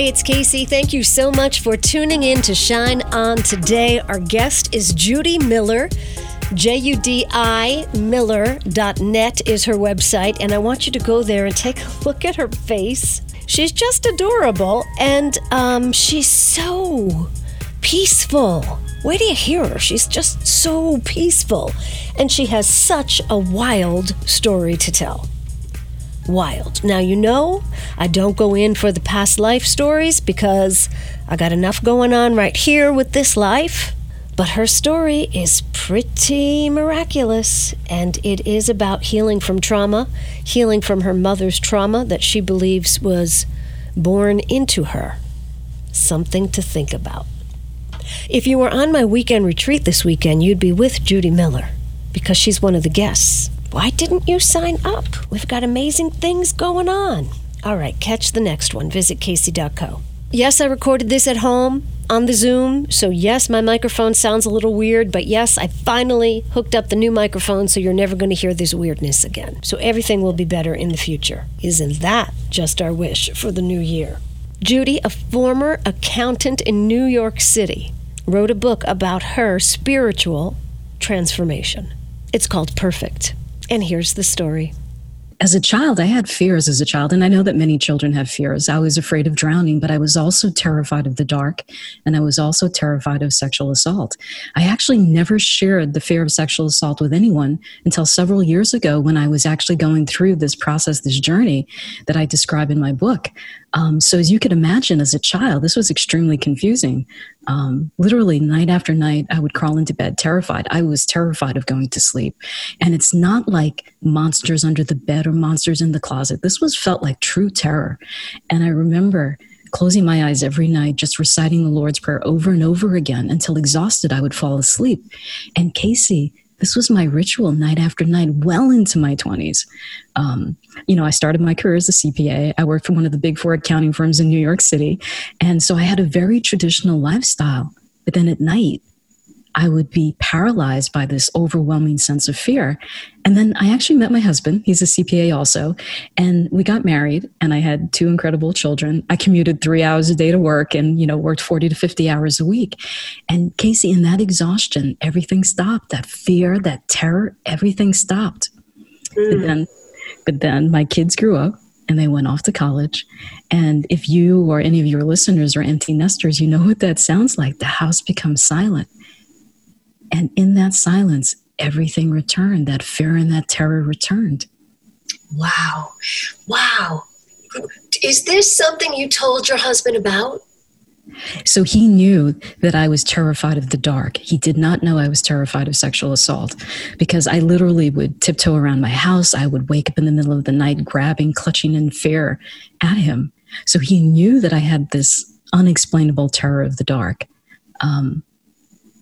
Hi, it's Kacey. Thank you so much for tuning in to Shine On today. Our guest is Judi Miller. J-U-D-I Miller.net is her website, and I want you to go there and take a look at her face. She's just adorable, and um, she's so peaceful. Where do you hear her? She's just so peaceful, and she has such a wild story to tell wild. Now, you know, I don't go in for the past life stories because I got enough going on right here with this life. But her story is pretty miraculous, and it is about healing from trauma, healing from her mother's trauma that she believes was born into her. Something to think about. If you were on my weekend retreat this weekend, you'd be with Judi Miller because she's one of the guests. Why didn't you sign up? We've got amazing things going on. All right, catch the next one. Visit Kacey.co. Yes, I recorded this at home on the Zoom, so yes, my microphone sounds a little weird, but yes, I finally hooked up the new microphone, so you're never going to hear this weirdness again. So everything will be better in the future. Isn't that just our wish for the new year? Judi, a former accountant in New York City, wrote a book about her spiritual transformation. It's called Perfect. And here's the story. As a child, I had fears as a child, and I know that many children have fears. I was afraid of drowning, but I was also terrified of the dark, and I was also terrified of sexual assault. I actually never shared the fear of sexual assault with anyone until several years ago when I was actually going through this process, this journey that I describe in my book. Um, so, as you could imagine, as a child, this was extremely confusing. Um, literally, night after night, I would crawl into bed terrified. I was terrified of going to sleep. And it's not like monsters under the bed or monsters in the closet. This was felt like true terror. And I remember closing my eyes every night, just reciting the Lord's Prayer over and over again until exhausted, I would fall asleep. And Kacey, this was my ritual night after night, well into my 20s. Um, you know, I started my career as a CPA. I worked for one of the big four accounting firms in New York City. And so I had a very traditional lifestyle. But then at night, I would be paralyzed by this overwhelming sense of fear. And then I actually met my husband. He's a CPA also. And we got married and I had two incredible children. I commuted three hours a day to work and, you know, worked 40 to 50 hours a week. And Kacey, in that exhaustion, everything stopped. That fear, that terror, everything stopped. Mm. But then, but then my kids grew up and they went off to college. And if you or any of your listeners are empty nesters, you know what that sounds like. The house becomes silent and in that silence, everything returned. That fear and that terror returned. Wow. Wow. Is this something you told your husband about? So he knew that I was terrified of the dark. He did not know I was terrified of sexual assault because I literally would tiptoe around my house. I would wake up in the middle of the night, grabbing, clutching in fear at him. So he knew that I had this unexplainable terror of the dark. Um,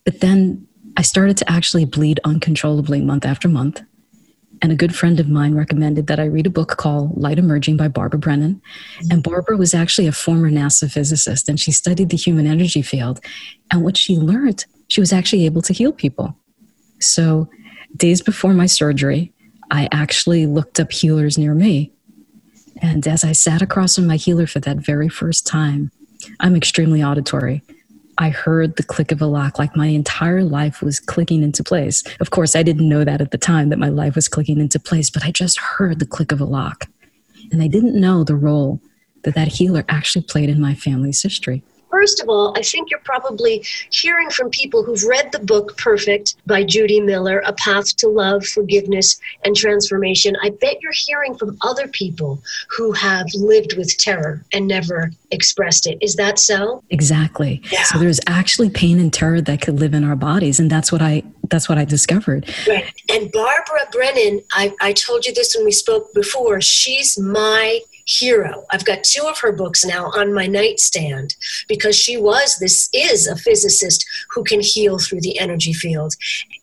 but then I started to actually bleed uncontrollably month after month. And a good friend of mine recommended that I read a book called Light Emerging by Barbara Brennan. And Barbara was actually a former NASA physicist and she studied the human energy field. And what she learned, she was actually able to heal people. So, days before my surgery, I actually looked up healers near me. And as I sat across from my healer for that very first time, I'm extremely auditory. I heard the click of a lock, like my entire life was clicking into place. Of course, I didn't know that at the time that my life was clicking into place, but I just heard the click of a lock. And I didn't know the role that that healer actually played in my family's history. First of all, I think you're probably hearing from people who've read the book Perfect by Judi Miller, A Path to Love, Forgiveness, and Transformation. I bet you're hearing from other people who have lived with terror and never expressed it. Is that so? Exactly. Yeah. So there's actually pain and terror that could live in our bodies, and that's what I that's what I discovered. Right. And Barbara Brennan, I, I told you this when we spoke before. She's my hero. I've got two of her books now on my nightstand because she was, this is a physicist who can heal through the energy field.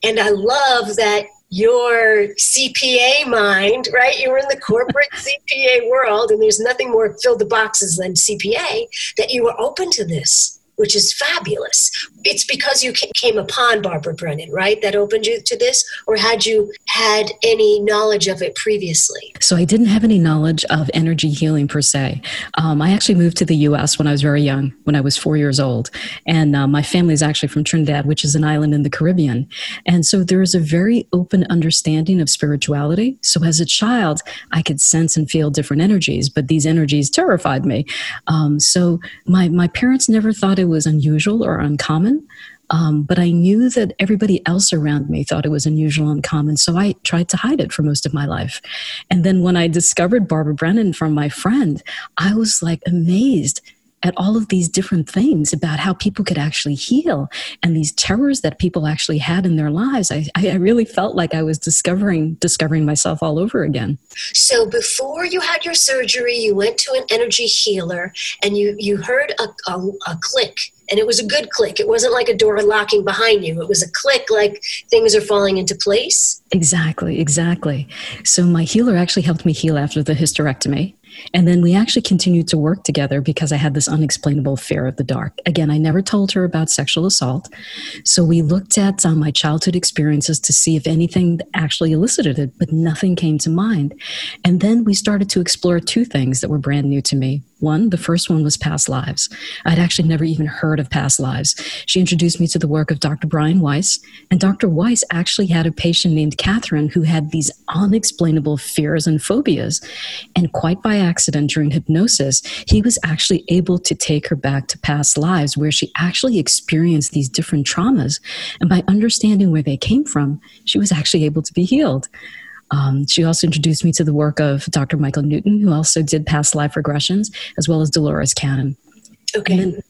And I love that your CPA mind, right? You were in the corporate CPA world, and there's nothing more fill the boxes than CPA, that you were open to this which is fabulous. It's because you came upon Barbara Brennan, right? That opened you to this? Or had you had any knowledge of it previously? So I didn't have any knowledge of energy healing per se. Um, I actually moved to the US when I was very young, when I was four years old. And uh, my family is actually from Trinidad, which is an island in the Caribbean. And so there is a very open understanding of spirituality. So as a child, I could sense and feel different energies, but these energies terrified me. Um, so my, my parents never thought it it was unusual or uncommon. Um, but I knew that everybody else around me thought it was unusual and common, So I tried to hide it for most of my life. And then when I discovered Barbara Brennan from my friend, I was like amazed at all of these different things about how people could actually heal and these terrors that people actually had in their lives. I, I really felt like I was discovering discovering myself all over again. So before you had your surgery, you went to an energy healer and you, you heard a, a, a click and it was a good click. It wasn't like a door locking behind you. It was a click like things are falling into place. Exactly, exactly. So my healer actually helped me heal after the hysterectomy. And then we actually continued to work together because I had this unexplainable fear of the dark. Again, I never told her about sexual assault. So we looked at um, my childhood experiences to see if anything actually elicited it, but nothing came to mind. And then we started to explore two things that were brand new to me. One, the first one was past lives. I'd actually never even heard of past lives. She introduced me to the work of Dr. Brian Weiss, and Dr. Weiss actually had a patient named Catherine who had these unexplainable fears and phobias. And quite by accident during hypnosis, he was actually able to take her back to past lives where she actually experienced these different traumas. And by understanding where they came from, she was actually able to be healed. Um, she also introduced me to the work of Dr. Michael Newton, who also did past life regressions, as well as Dolores Cannon. Okay. Then,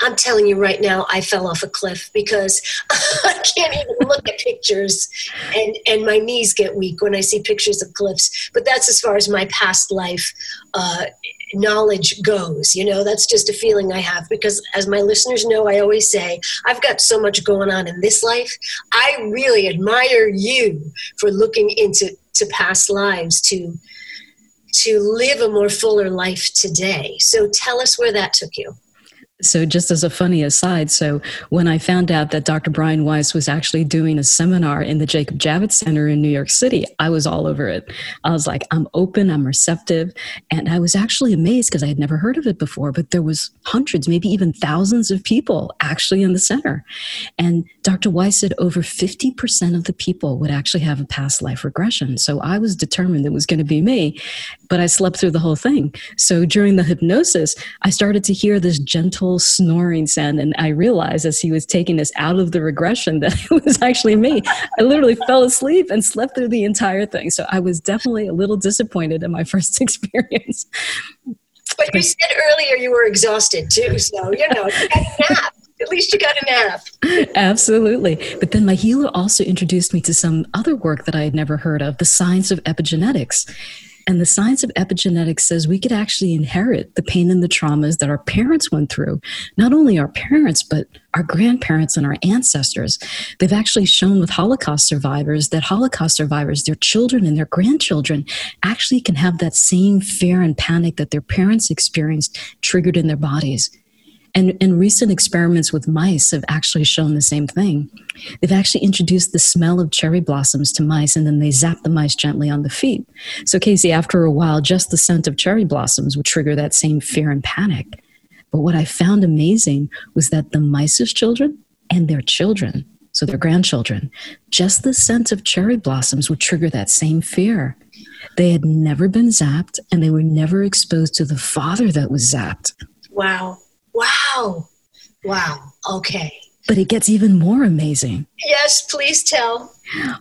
I'm telling you right now, I fell off a cliff because I can't even look at pictures, and and my knees get weak when I see pictures of cliffs. But that's as far as my past life uh, knowledge goes. You know, that's just a feeling I have because, as my listeners know, I always say I've got so much going on in this life. I really admire you for looking into to past lives to to live a more fuller life today. So tell us where that took you. So, just as a funny aside, so when I found out that Dr. Brian Weiss was actually doing a seminar in the Jacob Javits Center in New York City, I was all over it. I was like, I'm open, I'm receptive, and I was actually amazed because I had never heard of it before. But there was hundreds, maybe even thousands of people actually in the center, and Dr. Weiss said over 50% of the people would actually have a past life regression. So I was determined it was going to be me, but I slept through the whole thing. So during the hypnosis, I started to hear this gentle snoring sound. And I realized as he was taking us out of the regression that it was actually me. I literally fell asleep and slept through the entire thing. So I was definitely a little disappointed in my first experience. But you said earlier you were exhausted too. So, you know, you got a nap. At least you got a nap. Absolutely. But then my healer also introduced me to some other work that I had never heard of the science of epigenetics. And the science of epigenetics says we could actually inherit the pain and the traumas that our parents went through. Not only our parents, but our grandparents and our ancestors. They've actually shown with Holocaust survivors that Holocaust survivors, their children and their grandchildren, actually can have that same fear and panic that their parents experienced triggered in their bodies. And, and recent experiments with mice have actually shown the same thing. They've actually introduced the smell of cherry blossoms to mice and then they zap the mice gently on the feet. So, Kacey, after a while, just the scent of cherry blossoms would trigger that same fear and panic. But what I found amazing was that the mice's children and their children, so their grandchildren, just the scent of cherry blossoms would trigger that same fear. They had never been zapped and they were never exposed to the father that was zapped. Wow. Wow. Wow. Okay. But it gets even more amazing. Yes, please tell.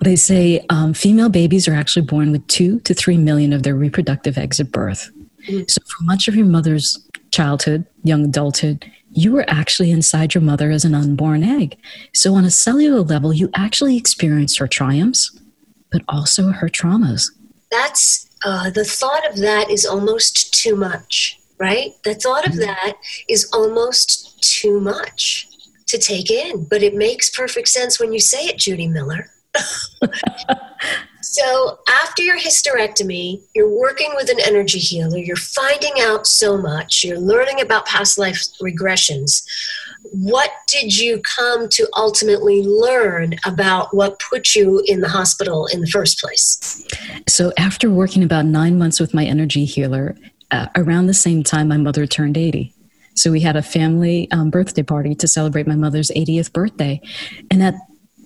They say um, female babies are actually born with two to three million of their reproductive eggs at birth. Mm-hmm. So, for much of your mother's childhood, young adulthood, you were actually inside your mother as an unborn egg. So, on a cellular level, you actually experienced her triumphs, but also her traumas. That's uh, the thought of that is almost too much, right? The thought of mm-hmm. that is almost too much to take in, but it makes perfect sense when you say it, Judi Miller. so, after your hysterectomy, you're working with an energy healer, you're finding out so much, you're learning about past life regressions. What did you come to ultimately learn about what put you in the hospital in the first place? So, after working about nine months with my energy healer, uh, around the same time my mother turned 80. So we had a family um, birthday party to celebrate my mother's 80th birthday. And at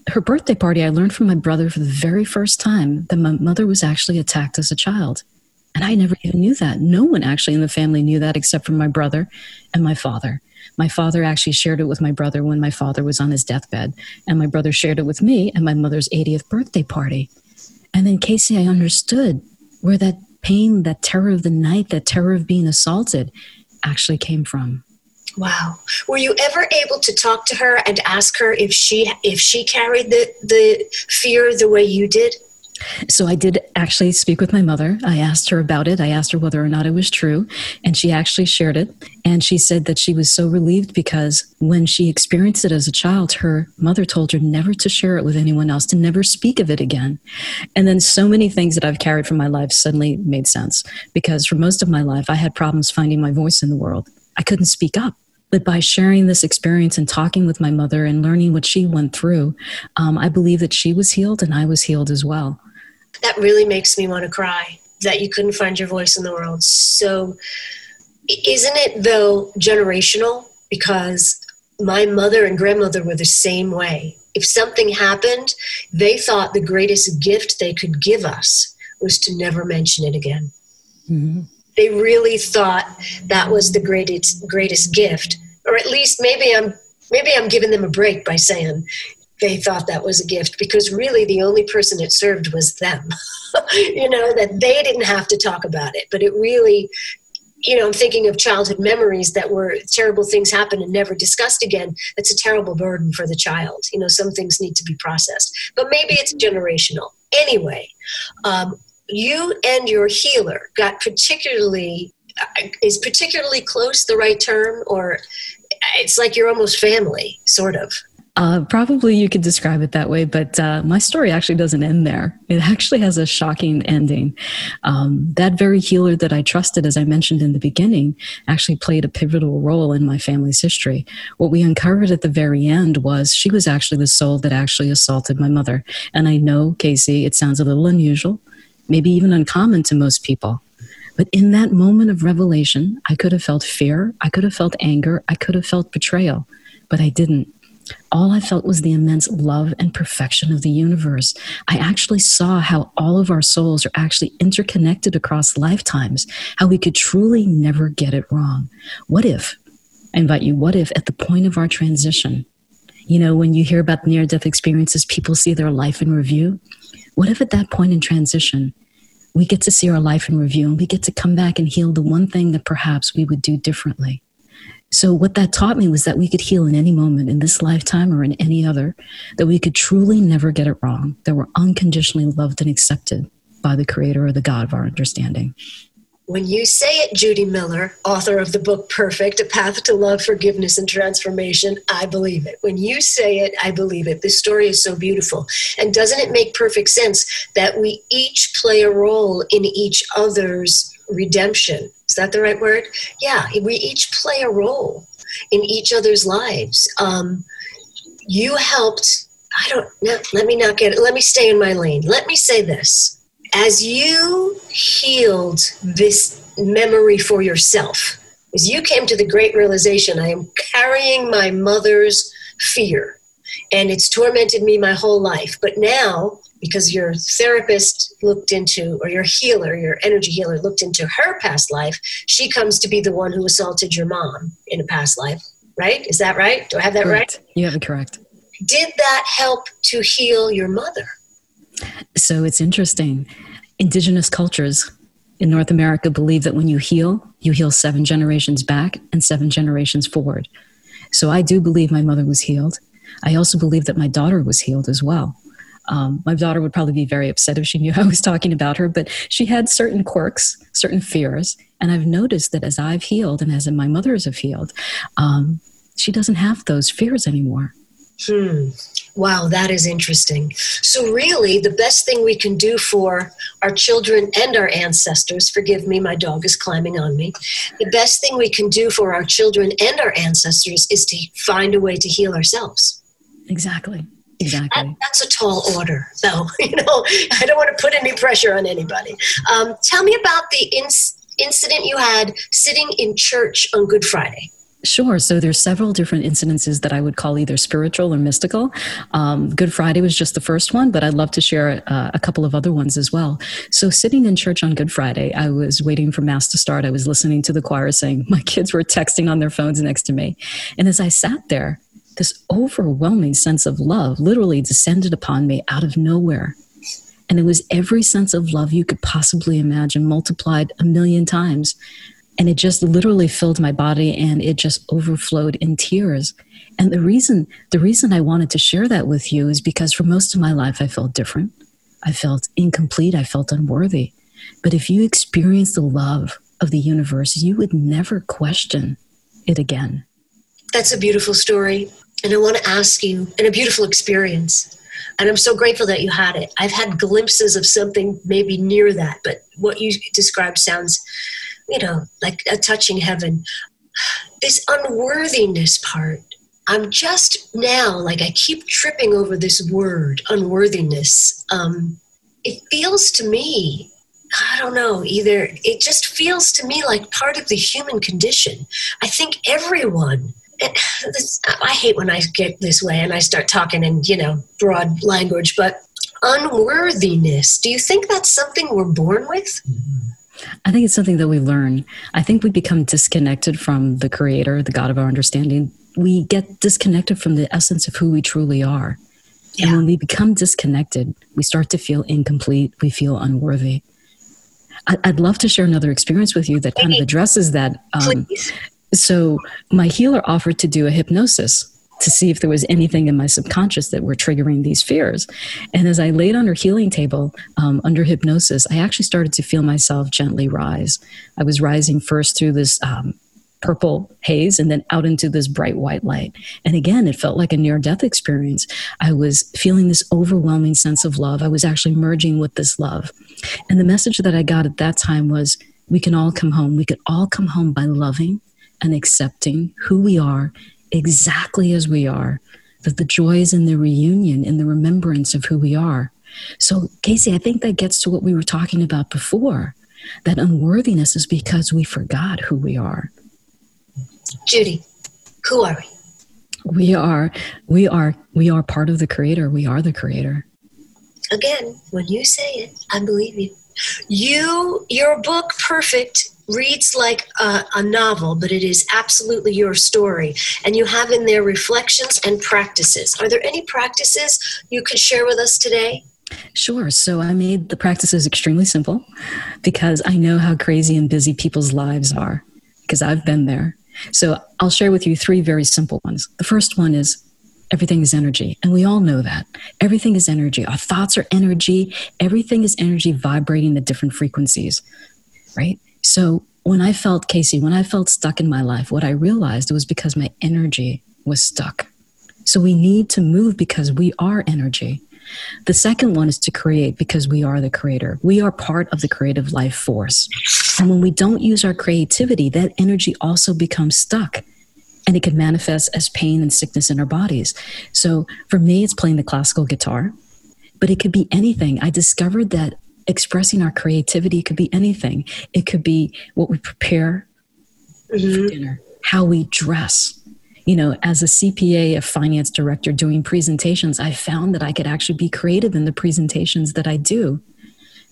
her birthday party, I learned from my brother for the very first time that my mother was actually attacked as a child. And I never even knew that. No one actually in the family knew that except for my brother and my father. My father actually shared it with my brother when my father was on his deathbed. And my brother shared it with me at my mother's 80th birthday party. And then, Kacey, I understood where that pain, that terror of the night, that terror of being assaulted, actually came from. Wow. Were you ever able to talk to her and ask her if she if she carried the the fear the way you did? So I did actually speak with my mother. I asked her about it. I asked her whether or not it was true, and she actually shared it. And she said that she was so relieved because when she experienced it as a child, her mother told her never to share it with anyone else, to never speak of it again. And then so many things that I've carried from my life suddenly made sense because for most of my life, I had problems finding my voice in the world. I couldn't speak up. But by sharing this experience and talking with my mother and learning what she went through, um, I believe that she was healed and I was healed as well that really makes me want to cry that you couldn't find your voice in the world. So, isn't it though generational? Because my mother and grandmother were the same way. If something happened, they thought the greatest gift they could give us was to never mention it again. Mm-hmm. They really thought that was the greatest greatest gift, or at least maybe I'm maybe I'm giving them a break by saying they thought that was a gift because really the only person it served was them. you know, that they didn't have to talk about it, but it really you know, I'm thinking of childhood memories that were terrible things happen and never discussed again. That's a terrible burden for the child. You know, some things need to be processed, but maybe it's generational. Anyway, um, you and your healer got particularly uh, is particularly close the right term, or it's like you're almost family, sort of. Uh, probably you could describe it that way, but uh, my story actually doesn't end there. It actually has a shocking ending. Um, that very healer that I trusted, as I mentioned in the beginning, actually played a pivotal role in my family's history. What we uncovered at the very end was she was actually the soul that actually assaulted my mother. And I know, Kacey, it sounds a little unusual, maybe even uncommon to most people. But in that moment of revelation, I could have felt fear, I could have felt anger, I could have felt betrayal, but I didn't all I felt was the immense love and perfection of the universe. I actually saw how all of our souls are actually interconnected across lifetimes, how we could truly never get it wrong. What if, I invite you, what if at the point of our transition, you know, when you hear about near death experiences, people see their life in review? What if at that point in transition, we get to see our life in review and we get to come back and heal the one thing that perhaps we would do differently? So, what that taught me was that we could heal in any moment in this lifetime or in any other, that we could truly never get it wrong, that we're unconditionally loved and accepted by the Creator or the God of our understanding. When you say it, Judi Miller, author of the book Perfect A Path to Love, Forgiveness, and Transformation, I believe it. When you say it, I believe it. This story is so beautiful. And doesn't it make perfect sense that we each play a role in each other's redemption? Is that the right word? Yeah, we each play a role in each other's lives. Um, you helped. I don't. No, let me not get it. Let me stay in my lane. Let me say this: as you healed this memory for yourself, as you came to the great realization, I am carrying my mother's fear, and it's tormented me my whole life. But now because your therapist looked into, or your healer, your energy healer looked into her past life, she comes to be the one who assaulted your mom in a past life, right? Is that right? Do I have that correct. right? You have it correct. Did that help to heal your mother? So it's interesting. Indigenous cultures in North America believe that when you heal, you heal seven generations back and seven generations forward. So I do believe my mother was healed. I also believe that my daughter was healed as well. Um, my daughter would probably be very upset if she knew I was talking about her, but she had certain quirks, certain fears. And I've noticed that as I've healed and as my mothers have healed, um, she doesn't have those fears anymore. Hmm. Wow, that is interesting. So, really, the best thing we can do for our children and our ancestors, forgive me, my dog is climbing on me. The best thing we can do for our children and our ancestors is to find a way to heal ourselves. Exactly. Exactly. That, that's a tall order, though. you know, I don't want to put any pressure on anybody. Um, tell me about the incident you had sitting in church on Good Friday. Sure. So there's several different incidences that I would call either spiritual or mystical. Um, Good Friday was just the first one, but I'd love to share uh, a couple of other ones as well. So sitting in church on Good Friday, I was waiting for mass to start. I was listening to the choir saying, my kids were texting on their phones next to me. And as I sat there, this overwhelming sense of love literally descended upon me out of nowhere. And it was every sense of love you could possibly imagine multiplied a million times. And it just literally filled my body and it just overflowed in tears. And the reason the reason i wanted to share that with you is because for most of my life i felt different. I felt incomplete. I felt unworthy. But if you experience the love of the universe you would never question it again. That's a beautiful story and i want to ask you and a beautiful experience and i'm so grateful that you had it i've had glimpses of something maybe near that but what you described sounds you know, like a touching heaven. This unworthiness part, I'm just now, like, I keep tripping over this word, unworthiness. Um, it feels to me, I don't know, either, it just feels to me like part of the human condition. I think everyone, I hate when I get this way and I start talking in, you know, broad language, but unworthiness, do you think that's something we're born with? I think it's something that we learn. I think we become disconnected from the creator, the God of our understanding. We get disconnected from the essence of who we truly are. Yeah. And when we become disconnected, we start to feel incomplete, we feel unworthy. I'd love to share another experience with you that kind of addresses that. Um, so, my healer offered to do a hypnosis to see if there was anything in my subconscious that were triggering these fears. And as I laid on her healing table um, under hypnosis, I actually started to feel myself gently rise. I was rising first through this um, purple haze and then out into this bright white light. And again, it felt like a near death experience. I was feeling this overwhelming sense of love. I was actually merging with this love. And the message that I got at that time was we can all come home. We could all come home by loving and accepting who we are exactly as we are, that the joy is in the reunion, in the remembrance of who we are. So, Kacey, I think that gets to what we were talking about before. That unworthiness is because we forgot who we are. Judi, who are we? We are, we are, we are part of the creator. We are the creator. Again, when you say it, I believe you. You, your book, Perfect, reads like a, a, novel, but it is absolutely your story. And you have in there reflections and practices. Are there any practices you could share with us today? Sure. So I made the practices extremely simple because I know how crazy and busy people's lives are, because I've been there. So I'll share with you three very simple ones. The first one is everything is energy. And we all know that. Everything is energy. Our thoughts are energy. Everything is energy vibrating at different frequencies, right? So when I felt, Kacey, when I felt stuck in my life, what I realized was because my energy was stuck. So we need to move because we are energy. The second one is to create because we are the creator. We are part of the creative life force. And when we don't use our creativity, that energy also becomes stuck and it can manifest as pain and sickness in our bodies. So for me, it's playing the classical guitar, but it could be anything. I discovered that expressing our creativity could be anything. It could be what we prepare mm-hmm. for dinner, how we dress. You know, as a CPA, a finance director doing presentations, I found that I could actually be creative in the presentations that I do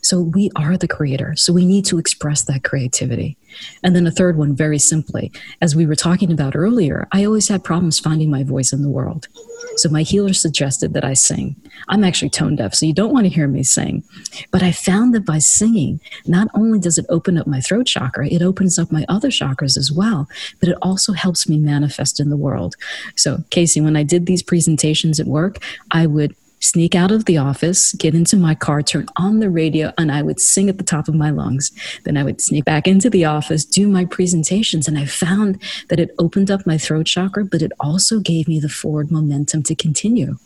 So we are the creator. So we need to express that creativity. And then a third one, very simply, as we were talking about earlier, I always had problems finding my voice in the world. So my healer suggested that I sing. I'm actually tone deaf, so you don't want to hear me sing. But I found that by singing, not only does it open up my throat chakra, it opens up my other chakras as well, but it also helps me manifest in the world. So, Kacey, when I did these presentations at work, I would sneak out of the office, get into my car, turn on the radio, and I would sing at the top of my lungs. Then I would sneak back into the office, do my presentations, and I found that it opened up my throat chakra, but it also gave me the forward momentum to continue.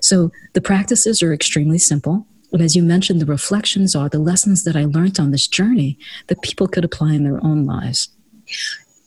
So the practices are extremely simple. And as you mentioned, the reflections are the lessons that I learned on this journey that people could apply in their own lives.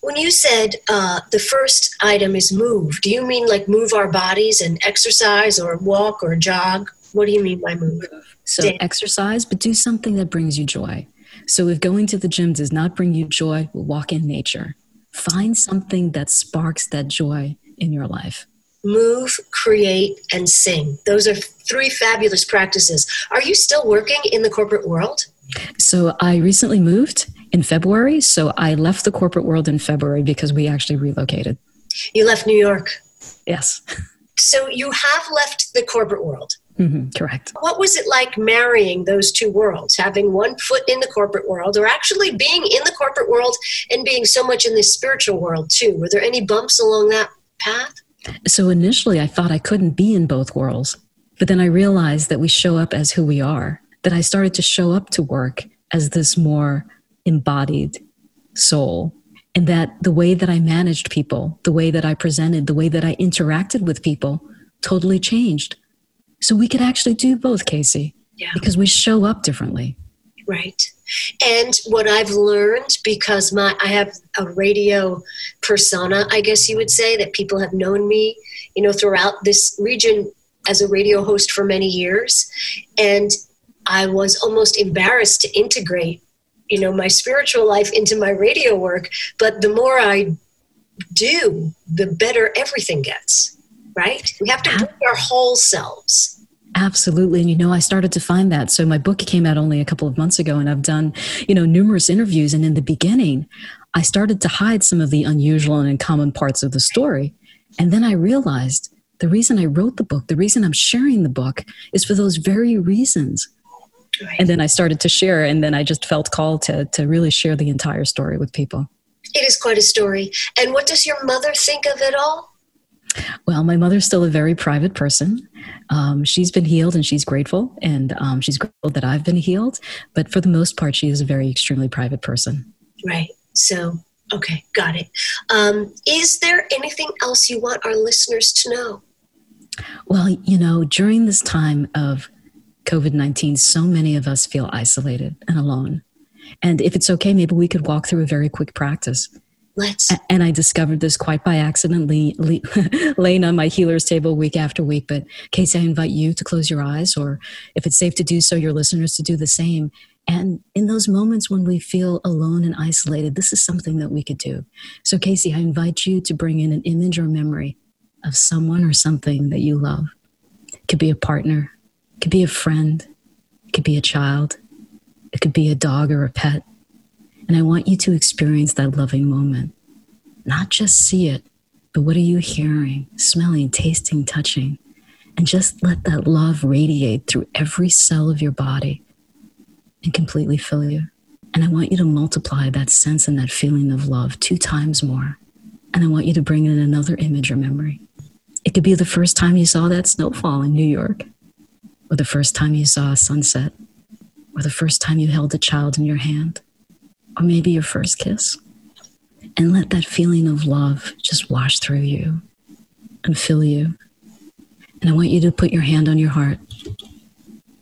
When you said uh, the first item is move, do you mean like move our bodies and exercise or walk or jog? What do you mean by move? So, exercise, but do something that brings you joy. So, if going to the gym does not bring you joy, walk in nature. Find something that sparks that joy in your life. Move, create, and sing. Those are three fabulous practices. Are you still working in the corporate world? So, I recently moved in February. So I left the corporate world in February because we actually relocated. You left New York? Yes. So you have left the corporate world. Mm-hmm, correct. What was it like marrying those two worlds, having one foot in the corporate world, or actually being in the corporate world and being so much in the spiritual world too? Were there any bumps along that path? So initially, I thought I couldn't be in both worlds. But then I realized that we show up as who we are, that I started to show up to work as this more embodied soul. And that the way that I managed people, the way that I presented, the way that I interacted with people totally changed. So we could actually do both, Kacey, yeah. because we show up differently. Right. And what I've learned because my I have a radio persona, I guess you would say, that people have known me, you know, throughout this region as a radio host for many years. And I was almost embarrassed to integrate you know my spiritual life into my radio work but the more i do the better everything gets right we have to bring our whole selves Absolutely. And you know, I started to find that. So my book came out only a couple of months ago and I've done, you know, numerous interviews. And in the beginning, I started to hide some of the unusual and uncommon parts of the story. And then I realized the reason I wrote the book, the reason I'm sharing the book is for those very reasons. Right. And then I started to share, and then I just felt called to, to really share the entire story with people. It is quite a story. And what does your mother think of it all? Well, my mother's still a very private person. Um, she's been healed and she's grateful, and um, she's grateful that I've been healed. But for the most part, she is a very extremely private person. Right. So, okay, got it. Um, is there anything else you want our listeners to know? Well, you know, during this time of COVID 19, so many of us feel isolated and alone. And if it's okay, maybe we could walk through a very quick practice. Let's. And I discovered this quite by accident, laying on my healer's table week after week. But Kacey, I invite you to close your eyes, or if it's safe to do so, your listeners to do the same. And in those moments when we feel alone and isolated, this is something that we could do. So, Kacey, I invite you to bring in an image or memory of someone or something that you love. It could be a partner, it could be a friend, it could be a child, it could be a dog or a pet. And I want you to experience that loving moment. Not just see it, but what are you hearing, smelling, tasting, touching? And just let that love radiate through every cell of your body and completely fill you. And I want you to multiply that sense and that feeling of love two times more. And I want you to bring in another image or memory. It could be the first time you saw that snowfall in New York or the first time you saw a sunset, or the first time you held a child in your hand, or maybe your first kiss. And let that feeling of love just wash through you and fill you. And I want you to put your hand on your heart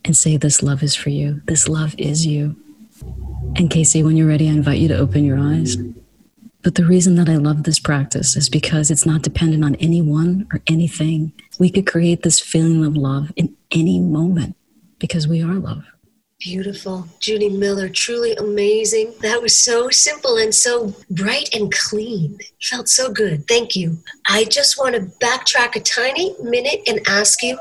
and say, This love is for you. This love is you. And Kacey, when you're ready, I invite you to open your eyes. But the reason that I love this practice is because it's not dependent on anyone or anything. We could create this feeling of love in any moment because we are love. Beautiful. Judi Miller, truly amazing. That was so simple and so bright and clean. Felt so good. Thank you. I just want to backtrack a tiny minute and ask you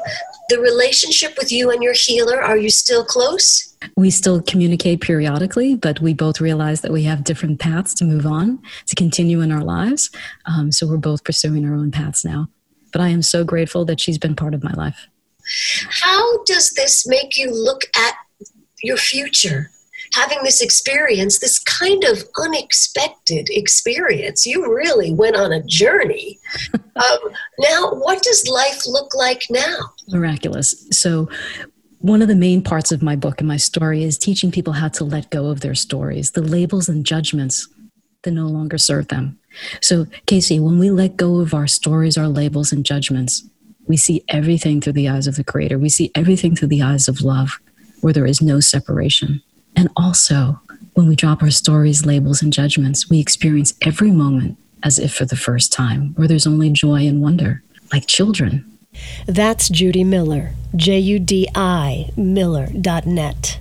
the relationship with you and your healer, are you still close? We still communicate periodically, but we both realize that we have different paths to move on, to continue in our lives. Um, so we're both pursuing our own paths now. But I am so grateful that she's been part of my life. How does this make you look at your future? Having this experience, this kind of unexpected experience, you really went on a journey. um, now, what does life look like now? Miraculous. So, one of the main parts of my book and my story is teaching people how to let go of their stories, the labels and judgments that no longer serve them. So, Kacey, when we let go of our stories, our labels, and judgments, we see everything through the eyes of the Creator. We see everything through the eyes of love, where there is no separation. And also, when we drop our stories, labels, and judgments, we experience every moment as if for the first time, where there's only joy and wonder, like children. That's Judi Miller, J U D I, Miller.net.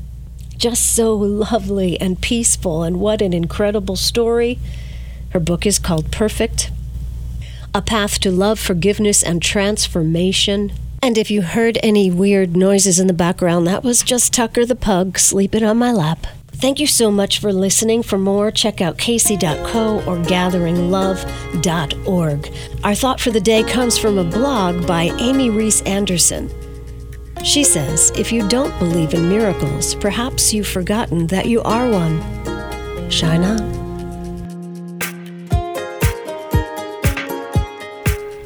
Just so lovely and peaceful, and what an incredible story. Her book is called Perfect A Path to Love, Forgiveness, and Transformation. And if you heard any weird noises in the background, that was just Tucker the pug sleeping on my lap. Thank you so much for listening. For more, check out kacey.co or gatheringlove.org. Our thought for the day comes from a blog by Amy Rees Anderson. She says, If you don't believe in miracles, perhaps you've forgotten that you are one. Shine on.